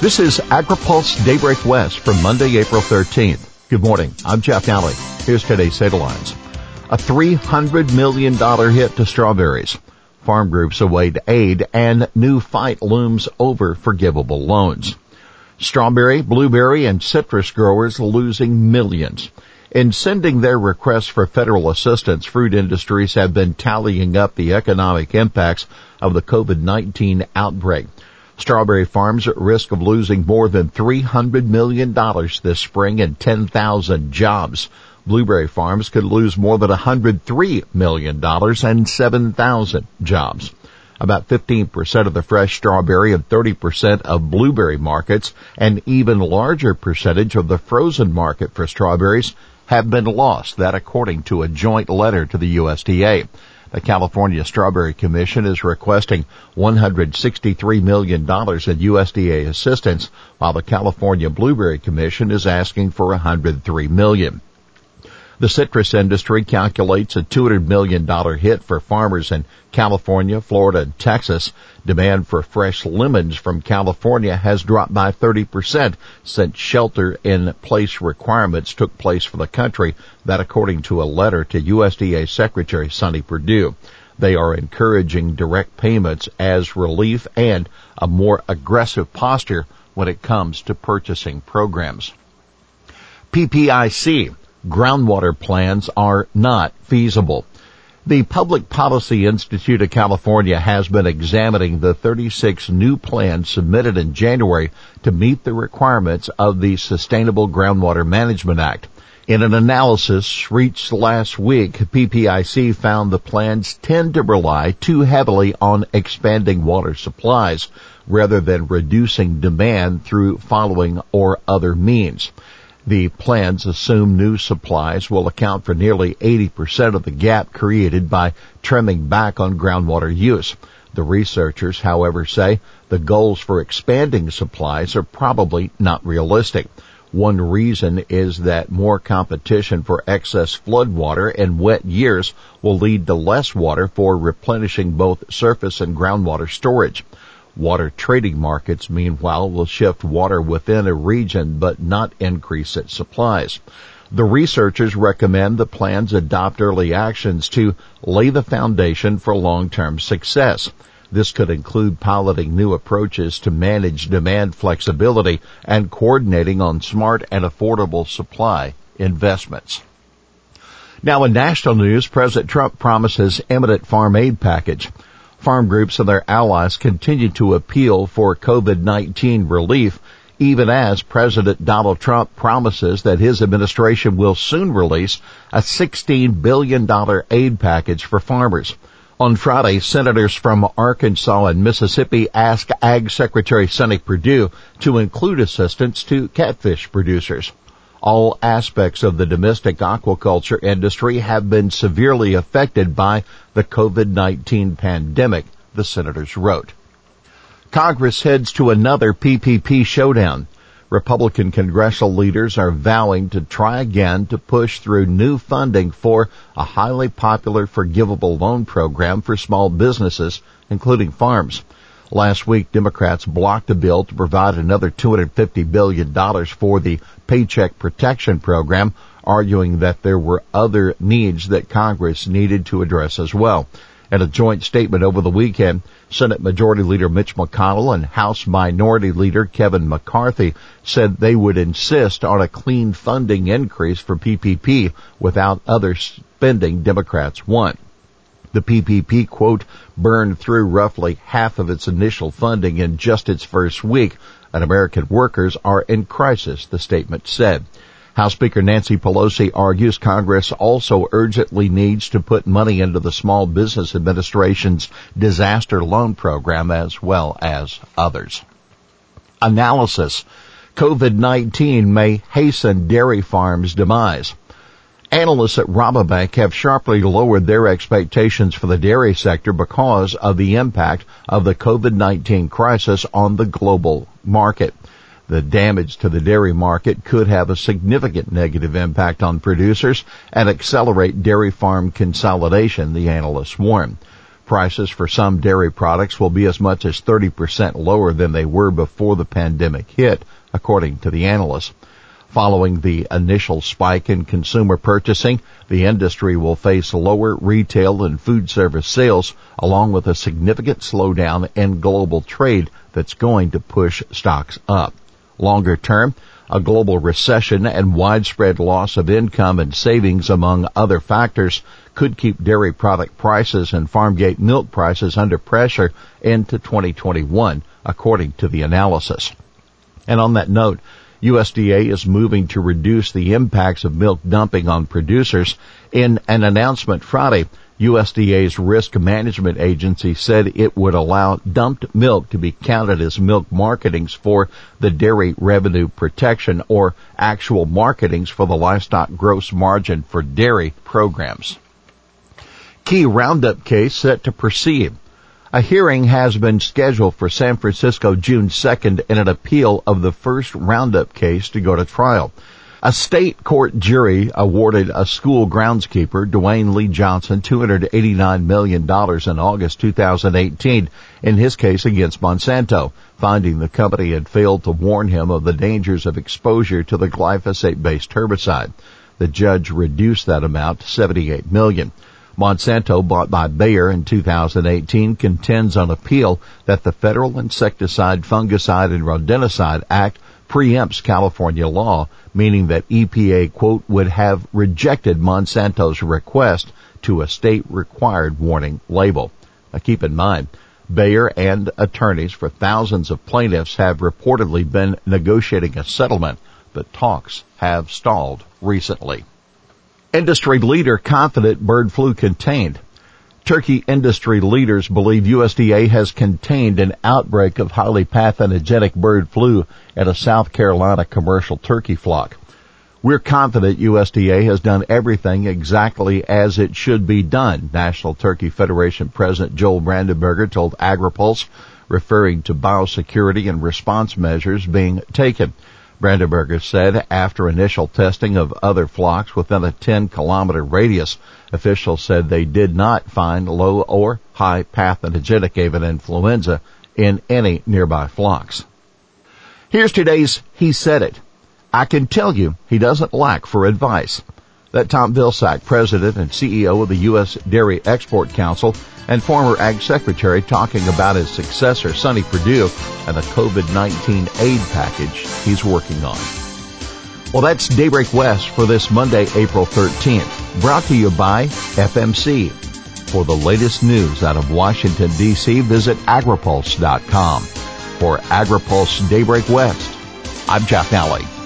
This is AgriPulse Daybreak West from Monday, April 13th. Good morning. I'm Jeff Nalley. Here's today's headlines. A $300 million hit to strawberries. Farm groups await aid and new fight looms over forgivable loans. Strawberry, blueberry, and citrus growers losing millions. In sending their requests for federal assistance, fruit industries have been tallying up the economic impacts of the COVID-19 outbreak. Strawberry farms at risk of losing more than $300 million this spring and 10,000 jobs. Blueberry farms could lose more than $103 million and 7,000 jobs. About 15% of the fresh strawberry and 30% of blueberry markets, an even larger percentage of the frozen market for strawberries have been lost. That according to a joint letter to the USDA. The California Strawberry Commission is requesting $163 million in USDA assistance, while the California Blueberry Commission is asking for $103 million. The citrus industry calculates a $200 million hit for farmers in California, Florida, and Texas. Demand for fresh lemons from California has dropped by 30% since shelter in place requirements took place for the country. That according to a letter to USDA Secretary Sonny Perdue. They are encouraging direct payments as relief and a more aggressive posture when it comes to purchasing programs. PPIC groundwater plans are not feasible. The Public Policy Institute of California has been examining the 36 new plans submitted in January to meet the requirements of the Sustainable Groundwater Management Act. In an analysis reached last week, PPIC found the plans tend to rely too heavily on expanding water supplies rather than reducing demand through fallowing or other means. The plans assume new supplies will account for nearly 80% of the gap created by trimming back on groundwater use. The researchers, however, say the goals for expanding supplies are probably not realistic. One reason is that more competition for excess floodwater in wet years will lead to less water for replenishing both surface and groundwater storage. Water trading markets, meanwhile, will shift water within a region but not increase its supplies. The researchers recommend the plans adopt early actions to lay the foundation for long-term success. This could include piloting new approaches to manage demand flexibility and coordinating on smart and affordable supply investments. Now in national news, President Trump promises imminent farm aid package. Farm groups and their allies continue to appeal for COVID-19 relief, even as President Donald Trump promises that his administration will soon release a $16 billion aid package for farmers. On Friday, senators from Arkansas and Mississippi asked Ag Secretary Sonny Perdue to include assistance to catfish producers. All aspects of the domestic aquaculture industry have been severely affected by the COVID-19 pandemic, the senators wrote. Congress heads to another PPP showdown. Republican congressional leaders are vowing to try again to push through new funding for a highly popular forgivable loan program for small businesses, including farms. Last week, Democrats blocked a bill to provide another $250 billion for the Paycheck Protection Program, arguing that there were other needs that Congress needed to address as well. In a joint statement over the weekend, Senate Majority Leader Mitch McConnell and House Minority Leader Kevin McCarthy said they would insist on a clean funding increase for PPP without other spending Democrats want. The PPP quote burned through roughly half of its initial funding in just its first week, and American workers are in crisis, the statement said. House Speaker Nancy Pelosi argues Congress also urgently needs to put money into the Small Business Administration's disaster loan program as well as others. Analysis. COVID-19 may hasten dairy farms' demise. Analysts at Rabobank have sharply lowered their expectations for the dairy sector because of the impact of the COVID-19 crisis on the global market. The damage to the dairy market could have a significant negative impact on producers and accelerate dairy farm consolidation, the analysts warn. Prices for some dairy products will be as much as 30% lower than they were before the pandemic hit, according to the analysts. Following the initial spike in consumer purchasing, the industry will face lower retail and food service sales along with a significant slowdown in global trade that's going to push stocks up. Longer term, a global recession and widespread loss of income and savings among other factors could keep dairy product prices and farm gate milk prices under pressure into 2021, according to the analysis. And on that note, USDA is moving to reduce the impacts of milk dumping on producers. In an announcement Friday, USDA's risk management agency said it would allow dumped milk to be counted as milk marketings for the dairy revenue protection or actual marketings for the livestock gross margin for dairy programs. Key Roundup case set to proceed. A hearing has been scheduled for San Francisco June 2nd in an appeal of the first Roundup case to go to trial. A state court jury awarded a school groundskeeper, Dewayne Lee Johnson, $289 million in August 2018 in his case against Monsanto, finding the company had failed to warn him of the dangers of exposure to the glyphosate-based herbicide. The judge reduced that amount to $78 million. Monsanto, bought by Bayer in 2018, contends on appeal that the Federal Insecticide, Fungicide, and Rodenticide Act preempts California law, meaning that EPA, quote, would have rejected Monsanto's request to a state required warning label. Now keep in mind, Bayer and attorneys for thousands of plaintiffs have reportedly been negotiating a settlement, but talks have stalled recently. Industry leader confident bird flu contained. Turkey industry leaders believe USDA has contained an outbreak of highly pathogenic bird flu at a South Carolina commercial turkey flock. We're confident USDA has done everything exactly as it should be done, National Turkey Federation President Joel Brandenberger told AgriPulse, referring to biosecurity and response measures being taken. Brandenberger said after initial testing of other flocks within a 10 kilometer radius, officials said they did not find low or high pathogenic avian influenza in any nearby flocks. Here's today's He Said It. I can tell you he doesn't lack for advice. That Tom Vilsack, president and CEO of the U.S. Dairy Export Council, and former Ag Secretary talking about his successor, Sonny Perdue, and the COVID-19 aid package he's working on. Well, that's Daybreak West for this Monday, April 13th, brought to you by FMC. For the latest news out of Washington, D.C., visit agripulse.com. For AgriPulse Daybreak West, I'm Jeff Nalley.